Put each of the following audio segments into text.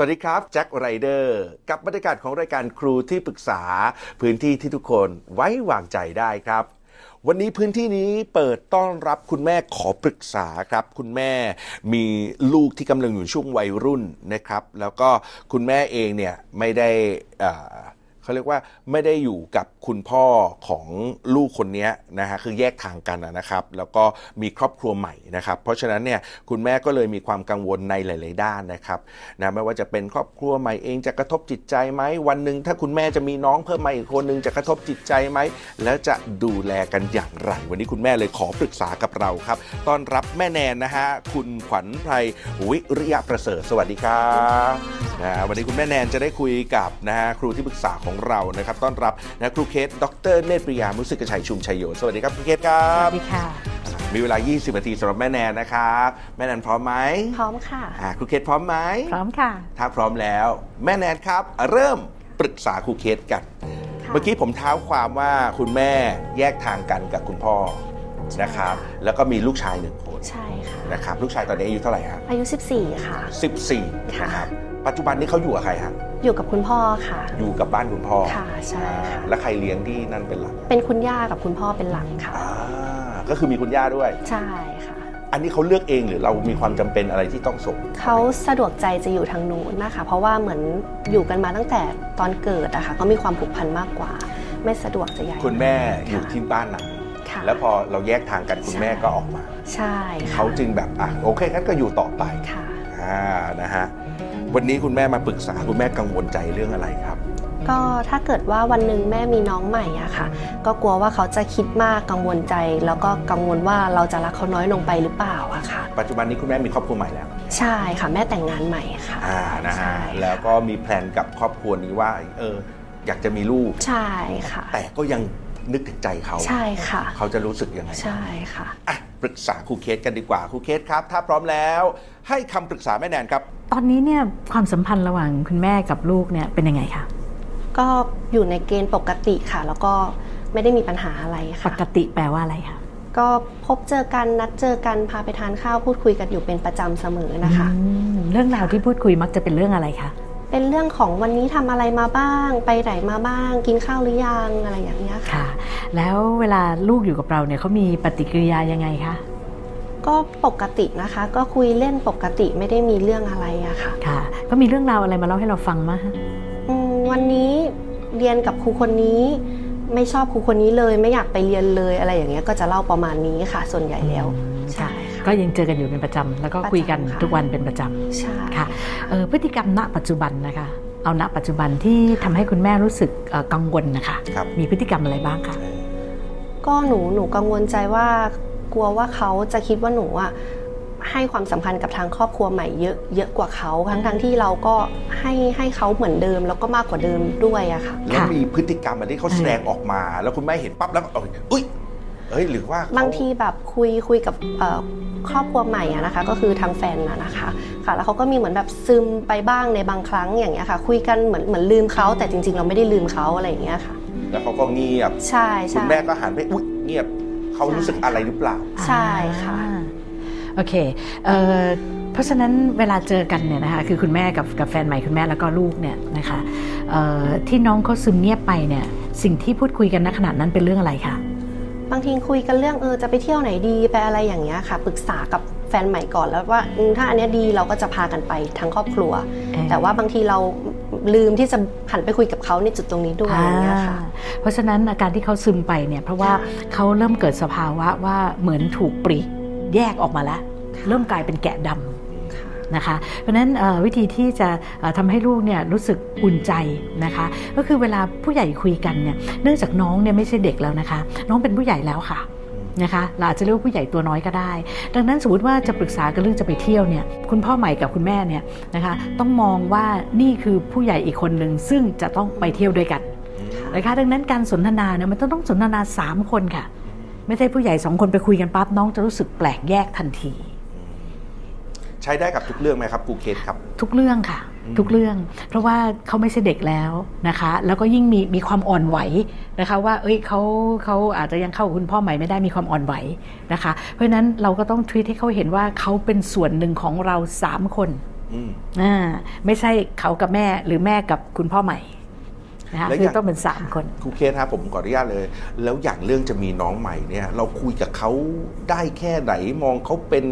วัสดีครับแจ็คไรเดอร์กับบรรยากาศของรายการครูที่ปรึกษา พื้นที่ที่ทุกคนไว้วางใจได้ครับ วันนี้พื้นที่นี้เปิดต้อนรับคุณแม่ขอปรึกษาครับ คุณแม่มีลูกที่กำลังอยู่ช่วงวัยรุ่นนะครับ แล้วก็คุณแม่เองเนี่ยไม่ได้อ่า เขาเรียกว่าไม่ได้อยู่กับคุณพ่อของลูกคนนี้นะฮะคือแยกทางกันนะครับ แล้วก็มีครอบครัวใหม่นะครับ เพราะฉะนั้นเนี่ยคุณแม่ก็เลยมีความกังวลในหลาย ๆ ด้านนะครับนะไม่ว่าจะเป็นครอบครัวใหม่เองจะกระทบจิตใจไหมวันหนึ่งถ้าคุณแม่จะมีน้องเพิ่มมาอีกคนหนึ่งจะกระทบจิตใจไหมแล้วจะดูแลกันอย่างไร วันนี้คุณแม่เลยขอปรึกษากับเราครับต้อนรับแม่แนนนะฮะคุณขวัญไพรวิริยะประเสริฐสวัสดีครับนะวันนี้คุณแม่แนนจะได้คุยกับนะฮะครูที่ปรึกษาของเรานะครับต้อนรับนะครูเคสดรเนตรปริยามุสิกชัยชุมชัยโยสวัสดีครับครูเคสครัสบวัสดีค่ะ มีเวลา 20 นาทีสำหรับแม่แนนนะครับแม่แนนพร้อมไหมพร้อมค่ะอ่าครูเคสพร้อมไหมพร้อมค่ะ ถ้าพร้อมแล้ว แม่แนนครับ เริ่มปรึกษาครูเคสกันค่ะเมื่อกี้ผมเท้าความว่าคุณแม่แยกทางกันกับคุณพ่อนะครับแล้วก็มีลูกชายหนึ่งคนใช่ค่ะนะครับลูกชายตอนนี้อายุเท่าไหร่ฮะอายุ 14 ค่ะ 14ค่ะนะครับ ปัจจุบันนี้เขาอยู่กับใครฮะอยู่กับคุณพ่อค่ะ อยู่กับบ้านคุณพ่อค่ะใช่อ่าค่ะแล้วใครเลี้ยงที่นั่นเป็นหลัก เป็นคุณย่ากับคุณพ่อเป็นหลักค่ะอ่าก็คือมีคุณย่าด้วย ใช่ค่ะ อันนี้เขาเลือกเองหรือเรามีความจำเป็นอะไรที่ต้องส่งเขาสะดวกใจจะอยู่ทางนู้นนะคะเพราะว่าเหมือนอยู่กันมาตั้งแต่ตอนเกิดอะค่ะก็มีความผูกพันมากกว่า ไม่สะดวกจะย้ายคุณแม่อยู่ค่ะที่บ้านนั้นค่ะแล้วพอเราแยกทางกันคุณแม่ก็ออกมา ใช่ค่ะเขาจึงแบบอะโอเคงั้นก็อยู่ต่อไปค่ะอ่านะฮะ วันนี้คุณแม่มาปรึกษาคุณแม่กังวลใจเรื่องอะไรครับ ก็ถ้าเกิดว่าวันหนึ่งแม่มีน้องใหม่อะค่ะ ก็กลัวว่าเขาจะคิดมากกังวลใจ แล้วก็กังวลว่าเราจะรักเขาน้อยลงไปหรือเปล่าอะค่ะ ปัจจุบันนี้คุณแม่มีครอบครัวใหม่แล้ว ใช่ค่ะแม่แต่งงานใหม่ค่ะอ่านะฮะใช่แล้วก็มี plan กับครอบครัวนี้ว่าเอออยากจะมีลูกใช่ค่ะ แต่ก็ยังนึกถึงใจเขาใช่ค่ะ เขาจะรู้สึกยังไงใช่ค่ะอะปรึกษาครูเคสกันดีกว่าครูเคสครับ ถ้าพร้อมแล้ว ให้คำปรึกษาแม่แนนครับ ตอนนี้เนี่ยความสัมพันธ์ระหว่างคุณแม่กับลูกเนี่ยเป็นยังไงคะก็อยู่ในเกณฑ์ปกติค่ะ แล้วก็ไม่ได้มีปัญหาอะไรปค่ะ กติแปลว่าอะไรคะก็พบเจอกันนัดเจอกันพาไปทานข้าวพูดคุยกันอยู่เป็นประจำเสมอนะคะ อืมเรื่องราวที่พูดคุยมักจะเป็นเรื่องอะไรคะเป็นเรื่องของวันนี้ทำอะไรมาบ้าง ไปไหนมาบ้าง กินข้าวหรือยังอะไรอย่างเงี้ยค่ะ ค่ะ แล้วเวลาลูกอยู่กับเราเนี่ยเขามีปฏิกิริยายังไงคะ ก็ปกตินะคะ ก็คุยเล่นปกติไม่ได้มีเรื่องอะไรอะค่ะ ค่ะ ก็มีเรื่องราวอะไรมาเล่าให้เราฟังมั้ยฮะอืมวันนี้เรียนกับครูคนนี้ ไม่ชอบครูคนนี้เลย ไม่อยากไปเรียนเลยอะไรอย่างเงี้ยก็จะเล่าประมาณนี้ค่ะ ส่วนใหญ่แล้วใช่ค่ะ ก็ยังเจอกันอยู่เป็นประจำแล้วก็คุยกันประจำค่ะทุกวันเป็นประจำใช่ค่ะเอ่อพฤติกรรมณปัจจุบันนะคะ เอาณปัจจุบันที่ทำให้คุณแม่รู้สึกเอ่อกังวลนะคะครับมีพฤติกรรมอะไรบ้างคะก็หนูหนูกังวลใจว่า กลัวว่าเขาจะคิดว่าหนูอะให้ความสำคัญกับทางครอบครัวใหม่เยอะเยอะกว่าเขาทั้งทั้งที่เราก็ให้ให้เขาเหมือนเดิมแล้วก็มากกว่าเดิมด้วยอะค่ะแล้วมีพฤติกรรมอะไรที่เขาแสดงออกมา แล้วคุณแม่เห็นปั๊บแล้วก็เอยอุ้ยเอ้ยหรือว่าเขบางทีแบบคุยคุยกับเอ่อครอบครัวใหม่อะนะคะ ก็คือทางแฟนน่ะนะคะค่ะ แล้วเขาก็มีเหมือนแบบซึมไปบ้างในบางครั้งอย่างเงี้ยค่ะ คุยกันเหมือนเหมือนลืมเขาแต่จริง ๆ เราไม่ได้ลืมเขาอะไรอย่างเงี้ยค่ะ แล้วเขาก็เงียบใช่คุใช่ณแม่ก็หันไปอุ้ยเงียบ เขารู้สึกอะไรหรือเปล่า ใช่ค่ะอ่าโอเคเอ่อเพราะฉะนั้นเวลาเจอกันเนี่ยนะคะคือคุณแม่กับกับแฟนใหม่คุณแม่แล้วก็ลูกเนี่ยนะคะเอ่อที่น้องเขาซึมเงียบไปเนี่ยสิ่งที่พูดคุยกันณขณะนั้นเป็นเรื่องอะไรคะบางทีคุยกันเรื่องเออจะไปเที่ยวไหนดีไปอะไรอย่างเงี้ยค่ะปรึกษากับ แฟนใหม่ก่อนแล้วว่าอืมถ้าอันเนี้ยดีเราก็จะพากันไปทั้งครอบครัวเอ่อแต่ว่าบางทีเราลืมที่จะหันไปคุยกับเขาในจุดตรงนี้ด้วยอย่างเงี้ยค่ะอ่าเพราะฉะนั้นอาการที่เขาซึมไปเนี่ยเพราะว่าเขาเริ่มเกิดสภาวะว่าเหมือนถูกปลีกแยกออกมาแล้วเริ่มกลายเป็นแกะดำนะคะเพราะฉะนั้นเอ่อวิธีที่จะเอ่อทำให้ลูกเนี่ยรู้สึกอุ่นใจนะคะ ก็คือเวลาผู้ใหญ่คุยกันเนี่ยเนื่องจากน้องเนี่ยไม่ใช่เด็กแล้วนะคะ น้องเป็นผู้ใหญ่แล้วค่ะ นะคะเราอาจจะเรียกว่าผู้ใหญ่ตัวน้อยก็ได้ ดังนั้นสมมติว่าจะปรึกษากันเรื่องจะไปเที่ยวเนี่ยคุณพ่อใหม่กับคุณแม่เนี่ยนะคะต้องมองว่านี่คือผู้ใหญ่อีกคนหนึ่งซึ่งจะต้องไปเที่ยวด้วยกันนะคะดังนั้นการสนทนาเนี่ยมันต้องต้องสนทนาสามคนค่ะ ไม่ใช่ผู้ใหญ่สองคนไปคุยกันปั๊บน้องจะรู้สึกแปลกแยกทันที ใช้ได้กับทุกเรื่องไหมครับครูเคสครับ ทุกเรื่องค่ะ ทุกเรื่อง เพราะว่าเขาไม่ใช่เด็กแล้วนะคะ แล้วก็ยิ่งมีมีความอ่อนไหวนะคะ ว่าเอ้ยเขาเขาอาจจะยังเข้ากับคุณพ่อใหม่ไม่ได้มีความอ่อนไหวนะคะ เพราะฉะนั้นเราก็ต้องทวีตให้เขาเห็นว่าเขาเป็นส่วนหนึ่งของเราสามคนอืมอ่าไม่ใช่เขากับแม่หรือแม่กับคุณพ่อใหม่นะคะแล้วคืออย่างต้องเป็นสามคนครูเคสครับผมขออนุญาตเลย แล้วอย่างเรื่องจะมีน้องใหม่เนี่ย เราคุยกับเขาได้แค่ไหนมองเขาเป็น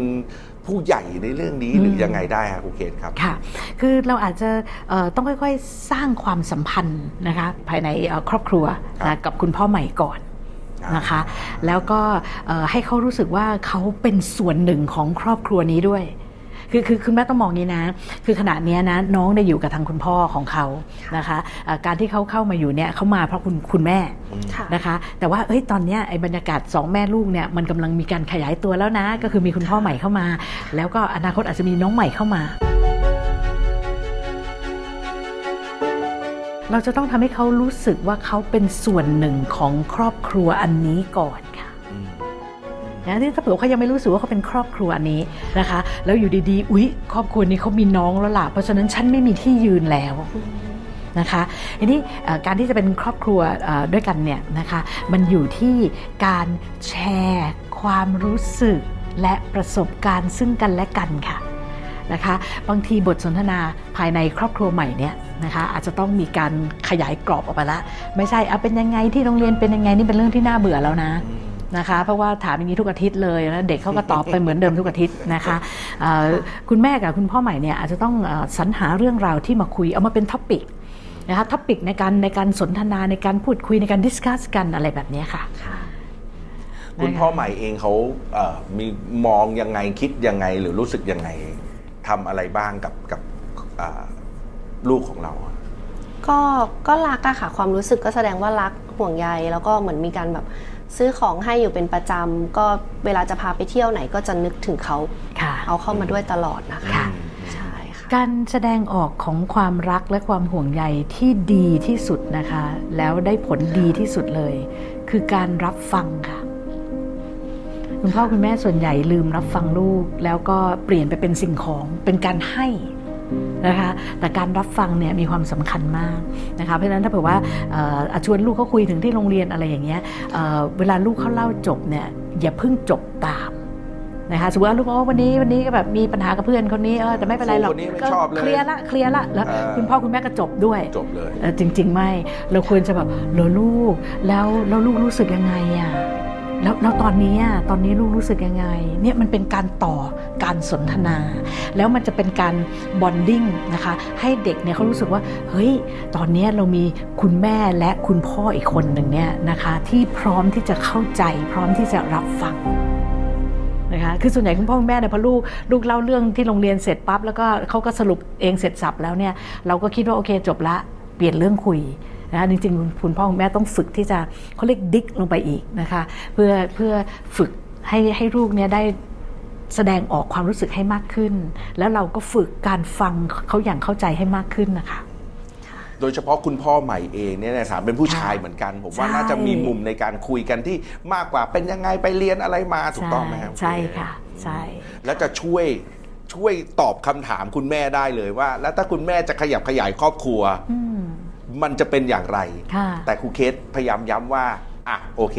ผู้ใหญ่ในเรื่องนี้หรือยังไงได้ครับครูเคสครับค่ะ คือเราอาจจะเอ่อต้องค่อยๆสร้างความสัมพันธ์นะคะภายในเอ่อครอบครัวครับนะกับคุณพ่อใหม่ก่อนอ่านนะคะ แล้วก็เอ่อให้เขารู้สึกว่าเขาเป็นส่วนหนึ่งของครอบครัวนี้ด้วย คือคือคือแม่ต้องมองนี้นะ คือขณะเนี้ยนะน้องได้อยู่กับทางคุณพ่อของเขานะคะเอ่อการที่เขาเข้ามาอยู่เนี่ยเขามาเพราะคุณคุณแม่ค่ะนะคะ แต่ว่าเอ้ยตอนเนี้ยไอ้บรรยากาศสองแม่ลูกเนี่ยมันกำลังมีการขยายตัวแล้วนะ ก็คือมีคุณพ่อใหม่เข้ามา แล้วก็อนาคตอาจจะมีน้องใหม่เข้ามาเราจะต้องทำให้เขารู้สึกว่าเขาเป็นส่วนหนึ่งของครอบครัวอันนี้ก่อนค่ะอืม นะที่ถ้าเผื่อเขายังไม่รู้สึกว่าเขาเป็นครอบครัวอันนี้นะคะ แล้วอยู่ดีๆ อุ๊ย ครอบครัวนี้เขามีน้องแล้วล่ะ เพราะฉะนั้นฉันไม่มีที่ยืนแล้วนะคะทีนี้การที่จะเป็นครอบครัวด้วยกันเนี่ยนะคะมันอยู่ที่การแชร์ความรู้สึกและประสบการณ์ซึ่งกันและกันค่ะนะคะบางทีบทสนทนาภายในครอบครัวใหม่เนี่ยนะคะอาจจะต้องมีการขยายกรอบออกไปละ ไม่ใช่เอาเป็นยังไงที่โรงเรียนเป็นยังไงนี่เป็นเรื่องที่น่าเบื่อแล้วนะ นะคะ เพราะว่าถามอย่างนี้ทุกอาทิตย์เลยแล้วเด็กเขาก็ตอบไปเหมือนเดิมทุกอาทิตย์นะคะเอ่อคุณแม่กับคุณพ่อใหม่เนี่ยอาจจะต้องเอ่อสรรหาเรื่องราวที่มาคุยเอามาเป็น topic นะคะ topic ในการในการสนทนาในการพูดคุยในการ discuss กันอะไรแบบเนี้ยค่ะค่ะคุณพ่อใหม่เองเขาเอ่อมีมองยังไงคิดยังไงหรือรู้สึกยังไงทำอะไรบ้างกับกับอ่าลูกของเราอะก็ก็รักอะค่ะ ความรู้สึกก็แสดงว่ารักห่วงใยแล้วก็เหมือนมีการแบบ ซื้อของให้อยู่เป็นประจำก็เวลาจะพาไปเที่ยวไหนก็จะนึกถึงเขาค่ะเอาเข้ามาด้วยตลอดนะคะค่ะใช่ค่ะการแสดงออกของความรักและความห่วงใยที่ดีที่สุดนะคะ แล้วได้ผลดีที่สุดเลย คือการรับฟังค่ะคุณพ่อคุณแม่ส่วนใหญ่ลืมรับฟังลูก แล้วก็เปลี่ยนไปเป็นสิ่งของเป็นการให้ นะคะแต่การรับฟังเนี่ยมีความสำคัญมากนะคะเพราะฉะนั้นถ้าเผื่อว่าเอ่ออะชวนลูกเขาคุยถึงที่โรงเรียนอะไรอย่างเงี้ยเอ่อเวลาลูกเขาเล่าจบเนี่ยอย่าเพิ่งจบตามนะคะสมมติว่าลูกอ๋อวันนี้วันนี้ก็แบบมีปัญหากับเพื่อนคนนี้เออแต่ไม่เป็นไรหรอกคนนี้ไม่ก็ชอบเลยเคลียร์ละเคลียร์ละแล้วอ่าคุณพ่อคุณแม่ก็จบด้วยจบเลยเออจริง ๆ ไม่เราควรจะแบบเหรอลูกแล้วแล้วลูกรู้สึกยังไงอะ แล้วแล้วตอนนี้อะตอนนี้ลูกรู้สึกยังไงเนี่ยมันเป็นการต่อการสนทนา แล้วมันจะเป็นการบอนดิ้งนะคะให้เด็กเนี่ยเขารู้สึกว่าเฮ้ยตอนนี้เรามีคุณแม่และคุณพ่ออีกคนหนึ่งเนี่ยนะคะที่พร้อมที่จะเข้าใจ พร้อมที่จะรับฟังนะคะคือส่วนใหญ่คุณพ่อคุณแม่เนี่ยพอลูกลูกเล่าเรื่องที่โรงเรียนเสร็จปั๊บแล้วก็เขาก็สรุปเองเสร็จสับแล้วเนี่ยเราก็คิดว่าโอเคจบละเปลี่ยนเรื่องคุย นะคะจริงๆคุณคุณพ่อคุณแม่ต้องฝึกที่จะเขาเรียกดิกลงไปอีกนะคะเพื่อเพื่อฝึกให้ให้ลูกเนี่ยได้แสดงออกความรู้สึกให้มากขึ้น แล้วเราก็ฝึกการฟังเขาอย่างเข้าใจให้มากขึ้นนะคะโดยเฉพาะคุณพ่อใหม่เองเนี่ยนะครับเป็นผู้ชายเหมือนกัน ผมว่าใช่น่าจะมีมุมในการคุยกันที่มากกว่าเป็นยังไงไปเรียนอะไรมาถูกต้องไหมครับใช่ค่ะใช่แล้วจะช่วยช่วยตอบคำถามคุณแม่ได้เลยว่า แล้วถ้าคุณแม่จะขยับขยายครอบครัว อื มมันจะเป็นอย่างไรค่ะแต่ครูเคสพยายามย้ำว่า อะ โอเค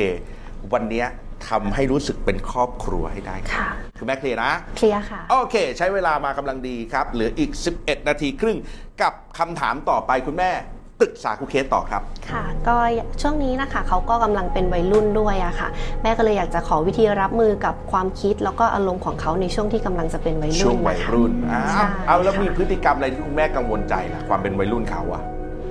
วันเนี้ยทำให้รู้สึกเป็นครอบครัวให้ได้ค่ะคุณแม่เคลียร์นะ เคลียร์ค่ะ โอเค ใช้เวลามากำลังดีครับ เหลืออีก 11 นาทีครึ่งกับคำถามต่อไปคุณแม่ปรึกษาครูเคสต่อครับ ค่ะ ก็ช่วงนี้นะคะเขาก็กำลังเป็นวัยรุ่นด้วยอะค่ะ แม่ก็เลยอยากจะขอวิธีรับมือกับความคิดแล้วก็อารมณ์ของเขาในช่วงที่กำลังจะเป็นวัยช่รุ่วนงวัยนะคะรุ่นอ้าใช่วเอาแล้วมีค่ะพฤติกรรมอะไรที่คุณแม่กังวลใจล่ะความเป็นวัยรุ่นเขาอะ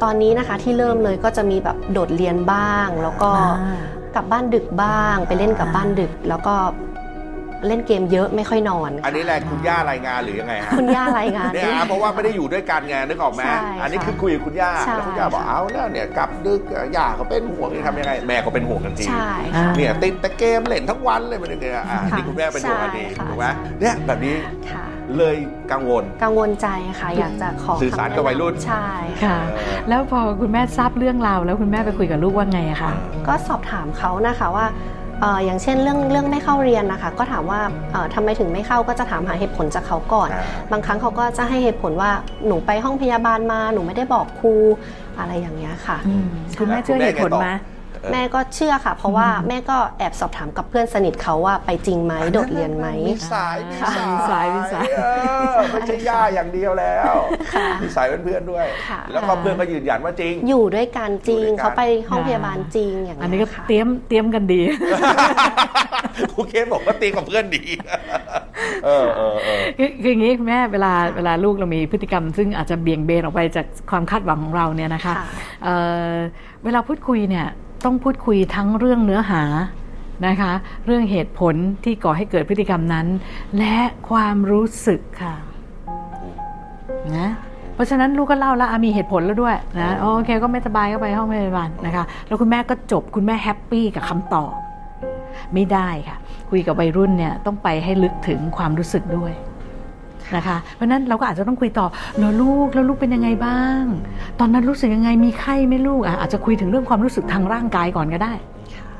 ตอนนี้นะคะที่เริ่มเลยก็จะมีแบบโดดเรียนบ้าง แล้วก็อ่ากลับบ้านดึกบ้าง ไปเล่นกลับบ้านดึก แล้วก็เล่นเกมเยอะไม่ค่อยนอน อันนี้แหละคุณย่ารายงานหรือยังไงฮะคุณย่ารายงานเนี่ยอะเพราะว่าไม่ได้อยู่ด้วยกันไงนึกออกไหมใช่อันนี้คือคุยกับคุณย่าใช่แล้วคุณย่าบอกเอาแล้วเนี่ยกลับดึกย่าเขาเป็นห่วงจะทำยังไงแม่ก็เป็นห่วงกันจริงใช่อ่าค่ะเนี่ยติดแต่เกมเล่นทั้งวันเลยมันเนี่ยอะค่ะนี่คุณแม่เป็นห่วงกันดีใช่ค่ะถูกไหมเนี่ยแบบนี้ค่ะ เลยกังวล กังวลใจค่ะ อยากจะขอสื่อสารกับวัยรุ่นใช่ค่ะ แล้วพอคุณแม่ทราบเรื่องราวแล้วคุณแม่ไปคุยกับลูกว่าไงอะคะก็สอบถามเขานะคะว่าเอ่ออย่างเช่นเรื่องเรื่องไม่เข้าเรียนนะคะก็ถามว่าเอ่อทำไมถึงไม่เข้าก็จะถามหาเหตุผลจากเขาก่อนอ่าบางครั้งเขาก็จะให้เหตุผลว่าหนูไปห้องพยาบาลมาหนูไม่ได้บอกครูอะไรอย่างเงี้ยค่ะอืมคุณแม่เชื่อเหตุผลไหม แม่ก็เชื่อค่ะ เพราะว่าแม่ก็แอบสอบถามกับเพื่อนสนิทเขาว่าไปจริงไหมโดดเรียนไหมมีสายมีสายมีสายมีสายเออไม่ใช่ย่าอย่างเดียวแล้วมีสายเพื่อนๆด้วยค่ะแล้วก็เพื่อนก็ยืนยันว่าจริง อยู่ด้วยกันจริงอยู่ด้วยกันเขาไปห้องพยาบาลจริงอย่างอันนี้นี้ก็ค่ะเตรียมเตรียมกันดีครูเคสบอกว่าตีกับเพื่อนดีเออเออเออคือคืออย่างนี้คุณแม่เวลาเวลาลูกเรามีพฤติกรรม ซึ่งอาจจะเบี่ยงเบนออกไปจากความคาดหวังของเราเนี่ยนะคะค่ะเอ่อเวลาพูดคุยเนี่ย ต้องพูดคุยทั้งเรื่องเนื้อหานะคะ เรื่องเหตุผลที่ก่อให้เกิดพฤติกรรมนั้น และความรู้สึกค่ะนะเพราะฉะนั้นลูกก็เล่าแล้วอะมีเหตุผลแล้วด้วยนะโอเคก็ไม่สบายก็ไปห้องพยาบาลนะคะ แล้วคุณแม่ก็จบคุณแม่แฮปปี้กับคำตอบ ไม่ได้ค่ะ คุยกับวัยรุ่นเนี่ยต้องไปให้ลึกถึงความรู้สึกด้วย นะคะ เพราะฉะนั้นเราก็อาจจะต้องคุยต่อแล้วลูกแล้วลูกเป็นยังไงบ้าง ตอนนั้นรู้สึกยังไงมีไข้ไหมลูกอะอาจจะคุยถึงเรื่องความรู้สึกทางร่างกายก่อนก็ได้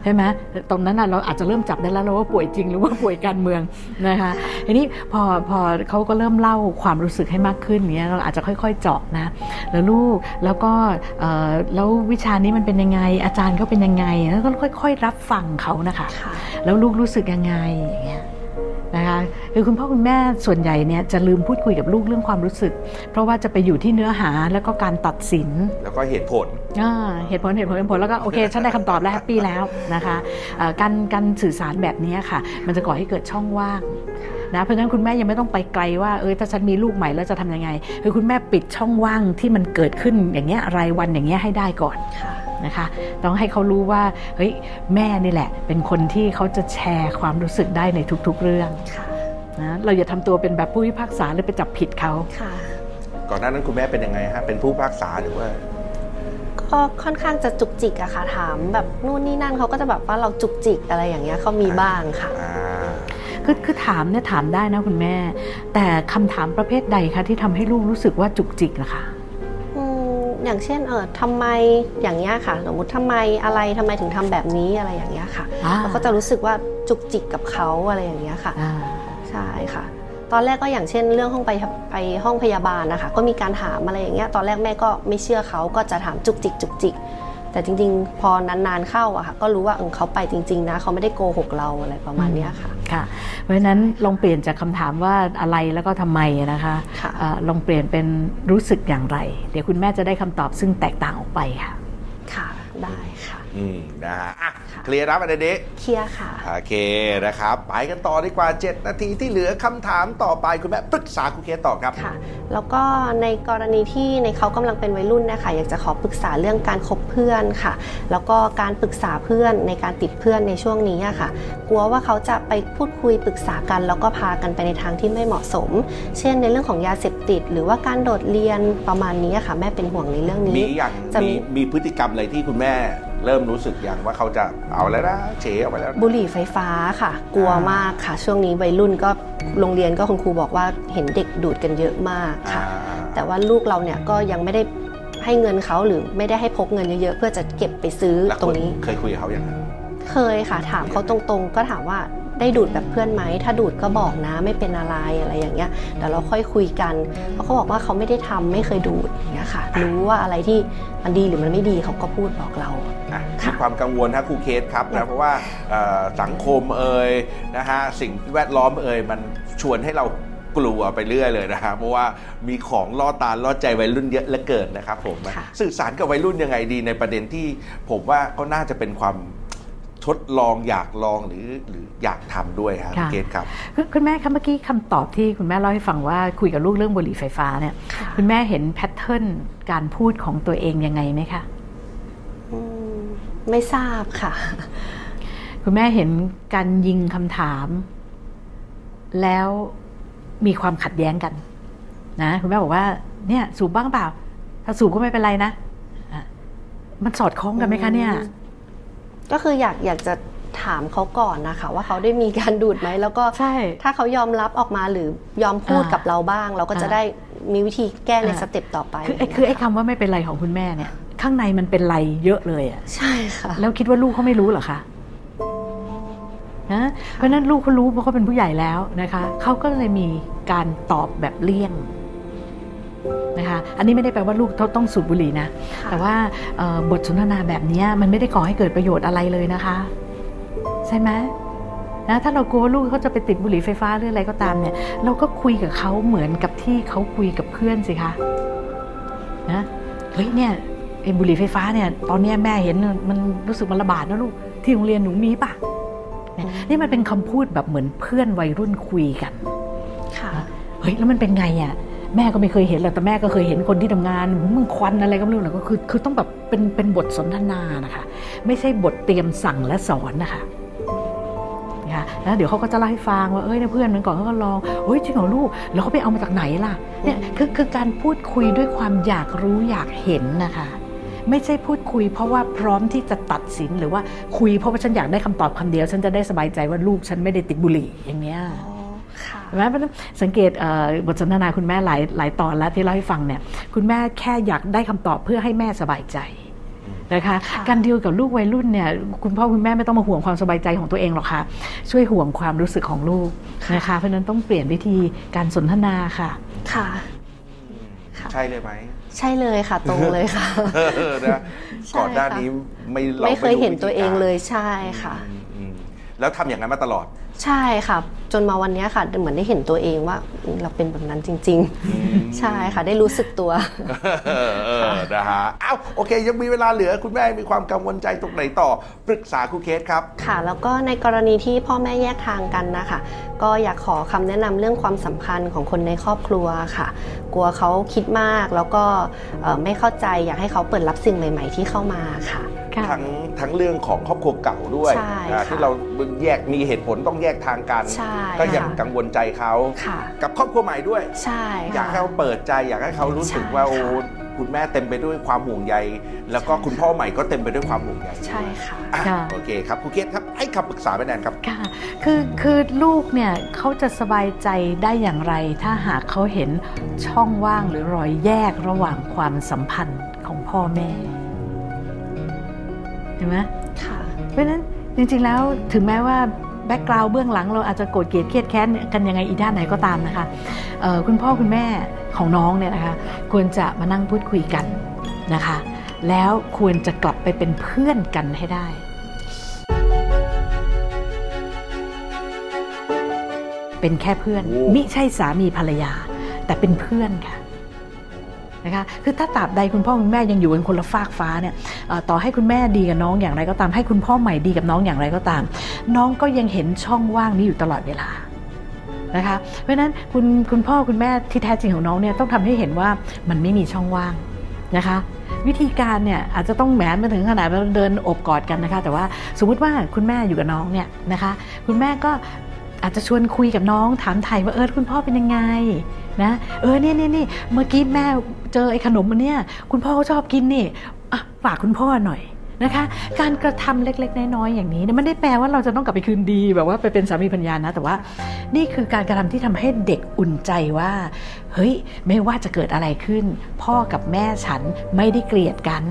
ใช่ไหมตรงนั้นน่ะเราอาจจะเริ่มจับได้แล้วเราว่าป่วยจริงหรือว่าป่วยการเมืองนะคะทีนี้พอพอเขาก็เริ่มเล่าความรู้สึกให้มากขึ้นเนี้ยเราอาจจะค่อยๆเจาะนะแล้วลูกแล้วก็เอ่อแล้ววิชานี้มันเป็นยังไง อาจารย์เขาเป็นยังไงแล้วก็ค่อย ๆ รับฟังเขานะคะค่ะแล้วลูกรู้สึกยังไงอย่างเงี้ย นะคะคือคุณพ่อคุณแม่ส่วนใหญ่เนี่ยจะลืมพูดคุยกับลูกเรื่องความรู้สึก เพราะว่าจะไปอยู่ที่เนื้อหาแล้วก็การตัดสิน แล้วก็เหตุผลอ่าเหตุผลเหตุผลเหตุผลแล้วก็โอเคฉันได้คำตอบแล้วแฮปปี้แล้วนะคะเอ่อการการสื่อสารแบบนี้ค่ะ มันจะก่อให้เกิดช่องว่างนะเพราะฉะนั้นคุณแม่ยังไม่ต้องไปไกลว่าเออถ้าฉันมีลูกใหม่แล้วจะทำยังไง คือคุณแม่ปิดช่องว่างที่มันเกิดขึ้นอย่างเงี้ยรายวันอย่างเงี้ยให้ได้ก่อนค่ะ นะคะ ต้องให้เขารู้ว่าเฮ้ยแม่นี่แหละ เป็นคนที่เขาจะแชร์ความรู้สึกได้ในทุกๆเรื่องค่ะนะเราอย่าทำตัวเป็นแบบผู้พิพากษาหรือไปจับผิดเขาค่ะก่อนหน้านั้นคุณแม่เป็นยังไงฮะเป็นผู้พิพากษาหรือว่าก็ค่อนข้างจะจุกจิกอะค่ะถามแบบนู่นนี่นั่นเขาก็จะแบบว่าเราจุกจิกอะไรอย่างเงี้ยเขามีบ้างค่ะอ่าคือคือถามเนี่ยถามได้นะคุณแม่ แต่คำถามประเภทใดคะที่ทำให้ลูกรู้สึกว่าจุกจิกนะคะอืม อย่างเช่นเออทำไมอย่างเงี้ยค่ะสมมติทำไมอะไรทำไมถึงทำแบบนี้อะไรอย่างเงี้ยค่ะอ่าเราก็จะรู้สึกว่าจุกจิกกับเขาอะไรอย่างเงี้ยค่ะอ่าใช่ค่ะ ตอนแรกก็อย่างเช่น เรื่องห้องไปไปห้องพยาบาลนะคะ ก็มีการถามอะไรอย่างเงี้ยตอนแรกแม่ก็ไม่เชื่อเขาก็จะถามจุกจิกจุกจิก แต่จริงๆ พอนานๆเข้าอะค่ะก็รู้ว่าเออเขาไปจริง ๆ นะ เขาไม่ได้โกหกเราอะไรประมาณเนี้ยค่ะค่ะ เพราะฉะนั้นลองเปลี่ยนจากคำถามว่าอะไรแล้วก็ทำไมนะคะค่ะเออลองเปลี่ยนเป็นรู้สึกอย่างไร เดี๋ยวคุณแม่จะได้คำตอบซึ่งแตกต่างออกไปค่ะ ค่ะได้ค่ะ อืมนะฮะอะค่ะ เคลียร์นะประเด็นนี้เคลียร์ค่ะ โอเคนะครับ ไปกันต่อดีกว่า 7 นาทีที่เหลือคำถามต่อไปคุณแม่ปรึกษาคุณเคสต่อครับค่ะ แล้วก็ในกรณีที่ในเขากำลังเป็นวัยรุ่นนะคะอยากจะขอปรึกษาเรื่องการคบเพื่อนค่ะ แล้วก็การปรึกษาเพื่อนในการติดเพื่อนในช่วงนี้อะค่ะ กลัวว่าเขาจะไปพูดคุยปรึกษากัน แล้วก็พากันไปในทางที่ไม่เหมาะสม เช่นในเรื่องของยาเสพติด หรือว่าการโดดเรียนประมาณนี้อะค่ะ แม่เป็นห่วงในเรื่องนี้ มีอย่างจะมีมีมีพฤติกรรมอะไรที่คุณแม่ เริ่มรู้สึกอย่างว่าเขาจะเอาแล้วนะเฉออกไปแล้วนะบุหรี่ไฟฟ้าค่ะ กลัวมากค่ะ ช่วงนี้วัยรุ่นก็โรงเรียนก็คุณครูบอกว่าเห็นเด็กดูดกันเยอะมากอ่าค่ะ แต่ว่าลูกเราเนี่ยก็ยังไม่ได้ให้เงินเขาหรือไม่ได้ให้พกเงินเยอะๆเพื่อจะเก็บไปซื้อแล้วตรงนี้ เคยคุยกับเขาอย่างนั้นเคยค่ะ ถามเขาตรงๆ ก็ถามว่า ได้ดูดแบบเพื่อนไหม ถ้าดูดก็บอกนะไม่เป็นอะไรอะไรอย่างเงี้ยเดี๋ยวเราค่อยคุยกันเพราะเขาบอกว่าเขาไม่ได้ทำไม่เคยดูดอย่างเงี้ยค่ะ รู้ว่าอะไรที่มันดีหรือมันไม่ดีเขาก็พูดบอกเราอะค่ะมีความกังวลนะครูเคสครับนะเพราะว่าเอ่อสังคมเอ่ยนะฮะสิ่งแวดล้อมเอ่ยมันชวนให้เรากลัวไปเรื่อยเลยนะฮะเพราะว่ามีของล่อตาล่อใจวัยรุ่นเยอะเหลือเกินนะครับผมค่ะสื่อสารกับวัยรุ่นยังไงดีในประเด็นที่ผมว่าก็น่าจะเป็นความท ดลองอยากลองหรือหรืออยากทำด้วยครับค่ะเคสครับคุณคุณแม่คะเมื่อกี้คำตอบที่คุณแม่เล่าให้ฟังว่าคุยกับลูกเรื่องบุหรี่ไฟฟ้าเนี่ยค่ะคุณแม่เห็น pattern การพูดของตัวเองยังไงไหมคะอืมไม่ทราบค่ะ คุณแม่เห็นการยิงคำถาม แล้วมีความขัดแย้งกัน นะ คุณแม่บอกว่า เนี่ย สูบบ้างเปล่า ถ้าสูบก็ไม่เป็นไรนะอะมันสอดคล้องกันไหมคะเนี่ย ก็คืออยากอยากจะถามเขาก่อนนะคะ ว่าเขาได้มีการดูดไหมแล้วก็ใช่ถ้าเขายอมรับออกมาหรือยอมพูดอ่ากับเราบ้าง เราก็จะอ่าได้มีวิธีแก้ในอ่าสเต็ปต่อไป คือไอ้คือไอ้คำว่าไม่เป็นไรของคุณแม่เนี่ย ข้างในมันเป็นไรเยอะเลยอะใช่ค่ะ แล้วคิดว่าลูกเขาไม่รู้เหรอคะนะเพราะฉะนั้นลูกเขารู้เพราะเขาเป็นผู้ใหญ่แล้วนะคะเขาก็เลยมีการตอบแบบเลี่ยง นะคะ อันนี้ไม่ได้แปลว่าลูกต้องสูบบุหรี่นะค่ะแต่ว่าเอ่อบทสนทนาแบบเนี้ยมันไม่ได้ก่อให้เกิดประโยชน์อะไรเลยนะคะ ใช่ไหมนะถ้าเรากลัวว่าลูกเขาจะไปติดบุหรี่ไฟฟ้าหรืออะไรก็ตามเนี่ย เราก็คุยกับเขาเหมือนกับที่เขาคุยกับเพื่อนสิคะนะเฮ้ยเนี่ยไอ้บุหรี่ไฟฟ้าเนี่ยตอนเนี้ยแม่เห็นมันรู้สึกมันระบาดนะลูกที่โรงเรียนหนูมีปะเนี่ยนี่มันเป็นคำพูดแบบเหมือนเพื่อนวัยรุ่นคุยกันค่ะเฮ้ยแล้วมันเป็นไงอะ แม่ก็ไม่เคยเห็นหรอกแต่แม่ก็เคยเห็นคนที่ทำงานมึงควันอะไรก็ไม่รู้หรอกก็คือคือต้องแบบเป็นเป็นบทสนทนานะคะ ไม่ใช่บทเตรียมสั่งและสอนนะคะนะคะแล้วเดี๋ยวเขาก็จะเล่าให้ฟังว่าเอ้ยเนี่ยเพื่อนมันก่อนเขาก็ลองเฮ้ยจริงเหรอลูก แล้วเขาไปเอามาจากไหนล่ะเนี่ยคือคือการพูดคุยด้วยความอยากรู้อยากเห็นนะคะ ไม่ใช่พูดคุย เพราะว่าพร้อมที่จะตัดสินหรือว่าคุยเพราะว่าฉันอยากได้คำตอบคำเดียว ฉันจะได้สบายใจว่าลูกฉันไม่ได้ติดบุหรี่อย่างเงี้ย อ๋อค่ะเห็นไหมเพราะฉะนั้นสังเกตเอ่อบทสนทนาคุณแม่หลายหลายตอนแล้วที่เล่าให้ฟังเนี่ยคุณแม่แค่อยากได้คำตอบเพื่อให้แม่สบายใจนะคะค่ะการดีลกับลูกวัยรุ่นเนี่ยคุณพ่อคุณแม่ไม่ต้องมาห่วงความสบายใจของตัวเองหรอกค่ะ ช่วยห่วงความรู้สึกของลูกนะคะเพราะฉะนั้นต้องเปลี่ยนวิธีการสนทนาค่ะค่ะค่ะใช่เลยไหมใช่เลยค่ะ ตรงเลยค่ะเออนะใช่ก่อนหน้าค่ะนี้ไม่ราไม่เคยรู้เห็นธีตัวเองการเลยใช่ค่ะอืมอืม แล้วทำอย่างนั้นมาตลอด ใช่ค่ะ จนมาวันเนี้ยค่ะเหมือนได้เห็นตัวเองว่าอืมเราเป็นแบบนั้นจริง ๆ ใช่ค่ะได้รู้สึกตัวเออเออนะฮะเอ้าโอเค ยังมีเวลาเหลือคุณแม่มีความกังวลใจตรงไหนต่อปรึกษาครูเคสครับ ค่ะ แล้วก็ในกรณีที่พ่อแม่แยกทางกันนะคะก็อยากขอคำแนะนำเรื่องความสัมพันธ์ของคนในครอบครัวค่ะ กลัวเขาคิดมากแล้วก็เอ่อไม่เข้าใจอยากให้เขาเปิดรับสิ่งใหม่ ๆ ที่เข้ามาค่ะค่ะ ทั้งทั้งเรื่องของครอบครัวเก่าด้วยใช่นะค่ะที่เราแยกมีเหตุผลต้องแยกทางกันใช่ก็ยังค่ะกังวลใจเขาค่ะกับครอบครัวใหม่ด้วยใช่อยากให้ค่ะเขาเปิดใจ อยากให้เขารู้สึกใช่ว่าค่ะโอ้คุณแม่เต็มไปด้วยความห่วงใย แล้วก็ใช่คุณพ่อใหม่ก็เต็มไปด้วยความห่วงใยใช่ค่ะอะค่ะโอเคครับครูเคสครับให้คำปรึกษาไปแนนครับค่ะคือคือลูกเนี่ยเขาจะสบายใจได้อย่างไร ถ้าหากเขาเห็นช่องว่างหรือรอยแยกระหว่างความสัมพันธ์ของพ่อแม่ เห็นไหมค่ะเพราะฉะนั้นจริงๆแล้วถึงแม้ว่าแบ็กกราวด์เบื้องหลังเราอาจจะโกรธเกลียดเครียดแค้นกันยังไงอีด้านไหนก็ตามนะคะเอ่อคุณพ่อคุณแม่ของน้องเนี่ยนะคะควรจะมานั่งพูดคุยกันนะคะ แล้วควรจะกลับไปเป็นเพื่อนกันให้ได้เป็นแค่เพื่อนโอ้มิใช่สามีภรรยา แต่เป็นเพื่อนค่ะ นะคะคือถ้าตราบใดคุณพ่อคุณแม่ยังอยู่กันคนละฟากฟ้าเนี่ยต่อให้คุณแม่ดีกับน้องอย่างไรก็ตามให้คุณพ่อใหม่ดีกับน้องอย่างไรก็ตาม น้องก็ยังเห็นช่องว่างนี้อยู่ตลอดเวลานะคะเพราะฉะนั้นคุณคุณพ่อคุณแม่ที่แท้จริงของน้องเนี่ยต้องทำให้เห็นว่ามันไม่มีช่องว่างนะคะ วิธีการเนี่ยอาจจะต้องแหมมาถึงขนาดเดินโอบกอดกันนะคะ แต่ว่าสมมุติว่าคุณแม่อยู่กับน้องเนี่ยนะคะ คุณแม่ก็อาจจะชวนคุยกับน้องถามไถ่ว่าเออคุณพ่อเป็นยังไงนะเออเนี่ยเนี่ยเมื่อกี้แม่ เจอไอ้ขนมอันเนี้ยคุณพ่อเขาชอบกินนี่อะฝากคุณพ่อหน่อยนะคะ การกระทำเล็ก ๆ น้อยๆอย่างนี้เนี่ยไม่ได้แปลว่าเราจะต้องกลับไปคืนดีแบบว่าไปเป็นสามีพัญญานะ แต่ว่า นี่คือการกระทำที่ทำให้เด็กอุ่นใจว่า เฮ้ย ไม่ว่าจะเกิดอะไรขึ้น พ่อกับแม่ฉันไม่ได้เกลียดกัน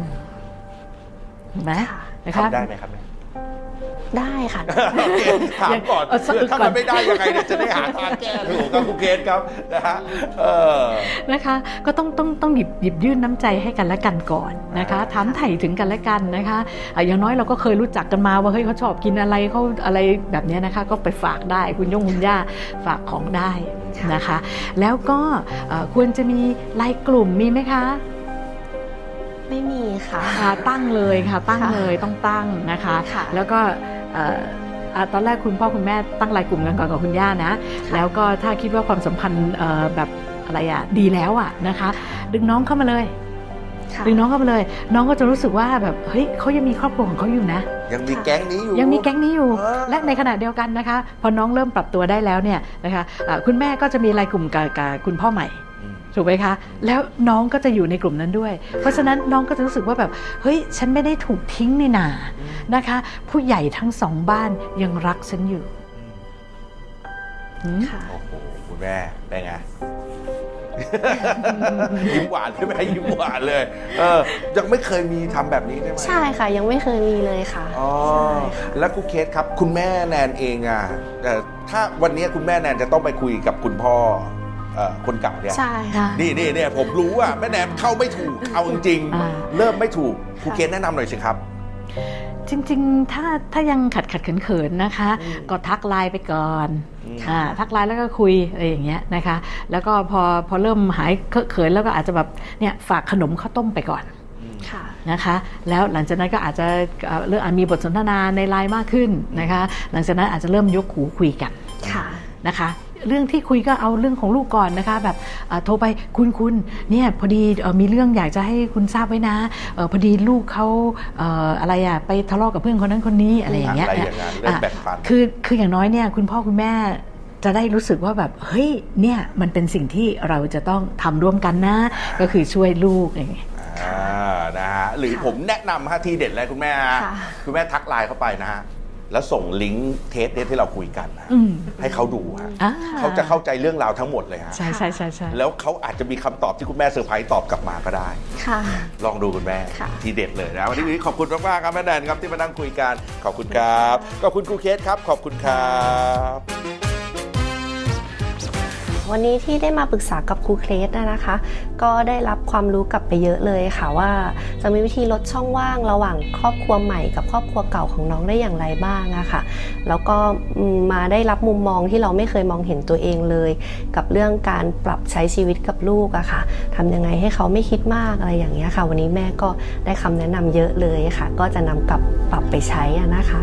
เห็นไหมค่ะนะคะทำได้ไหมครับแม่ ได้ค่ะ โอเคถามก่อนเอาสะอึกถ้าก่มัอนนไม่ได้ยังไงเนี่ยจะได้หาทางแก้ถูกครับครูเคสครับนะฮะเออนะคะ ก็ต้องต้องต้องหยิบหยิบยื่นน้ำใจให้กันและกันก่อนนะคะถามไถ่ถึงกันและกันนะคะอะอย่างน้อยเราก็เคยรู้จักกันมาว่าเฮ้ยเขาชอบกินอะไรเขาอะไรแบบเนี้ยนะคะ ก็ไปฝากได้คุณย่งคุณย่าฝากของได้นะคะ แล้วก็เอ่อควรจะมีไลน์กลุ่มมีไหมคะไม่มีค่ะอ่าตั้งเลยค่ะ ตั้งค่ะเลยต้องตั้งนะคะค่ะแล้วก็เอ่ออ่า ตอนแรกคุณพ่อคุณแม่ตั้งไลน์กลุ่มกันก่อนกับคุณย่านะ แล้วก็ถ้าคิดว่าความสัมพันธ์เอ่อแบบอะไรอะดีแล้วอะนะคะ ดึงน้องเข้ามาเลยค่ะดึงน้องเข้ามาเลย น้องก็จะรู้สึกว่าแบบเฮ้ยเขายังมีครอบครัวของเขาอยู่นะยังมีแก๊งนี้อยู่ยังมีแก๊งนี้อยู่เออและในขณะเดียวกันนะคะ พอน้องเริ่มปรับตัวได้แล้วเนี่ยนะคะอ่าคุณแม่ก็จะมีไลน์กลุ่มกับกับคุณพ่อใหม่อืมถูกไหมคะ แล้วน้องก็จะอยู่ในกลุ่มนั้นด้วย เพราะฉะนั้นน้องก็จะรู้สึกว่าแบบ เฮ้ย ฉันไม่ได้ถูกทิ้งนี่นา นะคะ ผู้ใหญ่ทั้งสองบ้านยังรักฉันอยู่หืมค่ะโอ้โหคุณแม่เป็นไงยิ้มหวานใช่ไหมยิ้มหวานเลย เออ ยังไม่เคยมีทำแบบนี้ใช่ไหมใช่ค่ะ ยังไม่เคยมีเลยค่ะอ๋อใช่ค่ะแล้วครูเคสครับ คุณแม่แนนเองอะเอ่อถ้าวันนี้คุณแม่แนนจะต้องไปคุยกับคุณพ่อเอ่อคนเก่าเนี่ยใช่ค่ะนี่นี่เนี่ยผมรู้อะแม่แนนเข้าไม่ถูกเอาจริงๆอ่าเริ่มไม่ถูกครูเกณฑ์แนะนำหน่อยสิครับ จริง ๆ ถ้าถ้ายังขัดขัดเขินๆนะคะ ก็ทักไลน์ไปก่อนอืมอ่าทักไลน์แล้วก็คุยอะไรอย่างเงี้ยนะคะ แล้วก็พอพอเริ่มหายเคอะเขินแล้วก็อาจจะแบบเนี่ยฝากขนมข้าวต้มไปก่อนค่ะนะคะแล้วหลังจากนั้นก็อาจจะเอ่อเริ่มอะมีบทสนทนาในไลน์มากขึ้นนะคะ หลังจากนั้นอาจจะเริ่มยกหูคุยกันค่ะนะคะ เรื่องที่คุยก็เอาเรื่องของลูกก่อนนะคะ แบบเอ่อโทรไปคุณคุณเนี่ยพอดีเอ่อมีเรื่องอยากจะให้คุณทราบไว้นะเอ่อพอดีลูกเขาเอ่ออะไรอะไปทะเลาะกับเพื่อนคนนั้นคนนี้อะไรอย่างเงี้ยอะไรอย่างนั้นเรื่องแบ่งปันอะคือคืออย่างน้อยเนี่ยคุณพ่อคุณแม่จะได้รู้สึกว่าแบบเฮ้ยเนี่ยมันเป็นสิ่งที่เราจะต้องทำร่วมกันนะ ก็คือช่วยลูกอย่างเงี้ยอ่านะฮะหรือค่ะผมแนะนำฮะที่เด็ดเลยคุณแม่ฮะค่ะคุณแม่ทักไลน์เข้าไปนะฮะ แล้วส่งลิงก์เทปเนี่ยที่เราคุยกันนะอืมให้เขาดูฮะอ่เขาจะเข้าใจเรื่องราวทั้งหมดเลยฮะใช่ใช่ใช่ใช่แล้วเขาอาจจะมีคำตอบที่คุณแม่เซอร์ไพรส์ตอบกลับมาก็ได้ค่ะลองดูคุณแม่ค่ะทีเด็ดเลยนะวันนี้ขอบคุณมากๆครับแม่แดนครับที่มานั่งคุยกันขอบคุณครับขอบคุณครูเคสครับ ขอบคุณครับ วันนี้ที่ได้มาปรึกษากับครูเคสนะคะ ก็ได้รับความรู้กลับไปเยอะเลยค่ะว่าจะมีวิธีลดช่องว่างระหว่างครอบครัวใหม่กับครอบครัวเก่าของน้องได้อย่างไรบ้างอะค่ะ แล้วก็มาได้รับมุมมองที่เราไม่เคยมองเห็นตัวเองเลย กับเรื่องการปรับใช้ชีวิตกับลูกอะค่ะทำยังไงให้เขาไม่คิดมากอะไรอย่างเงี้ยค่ะ วันนี้แม่ก็ได้คำแนะนำเยอะเลยค่ะ ก็จะนำกลับปรับไปใช้อะนะคะ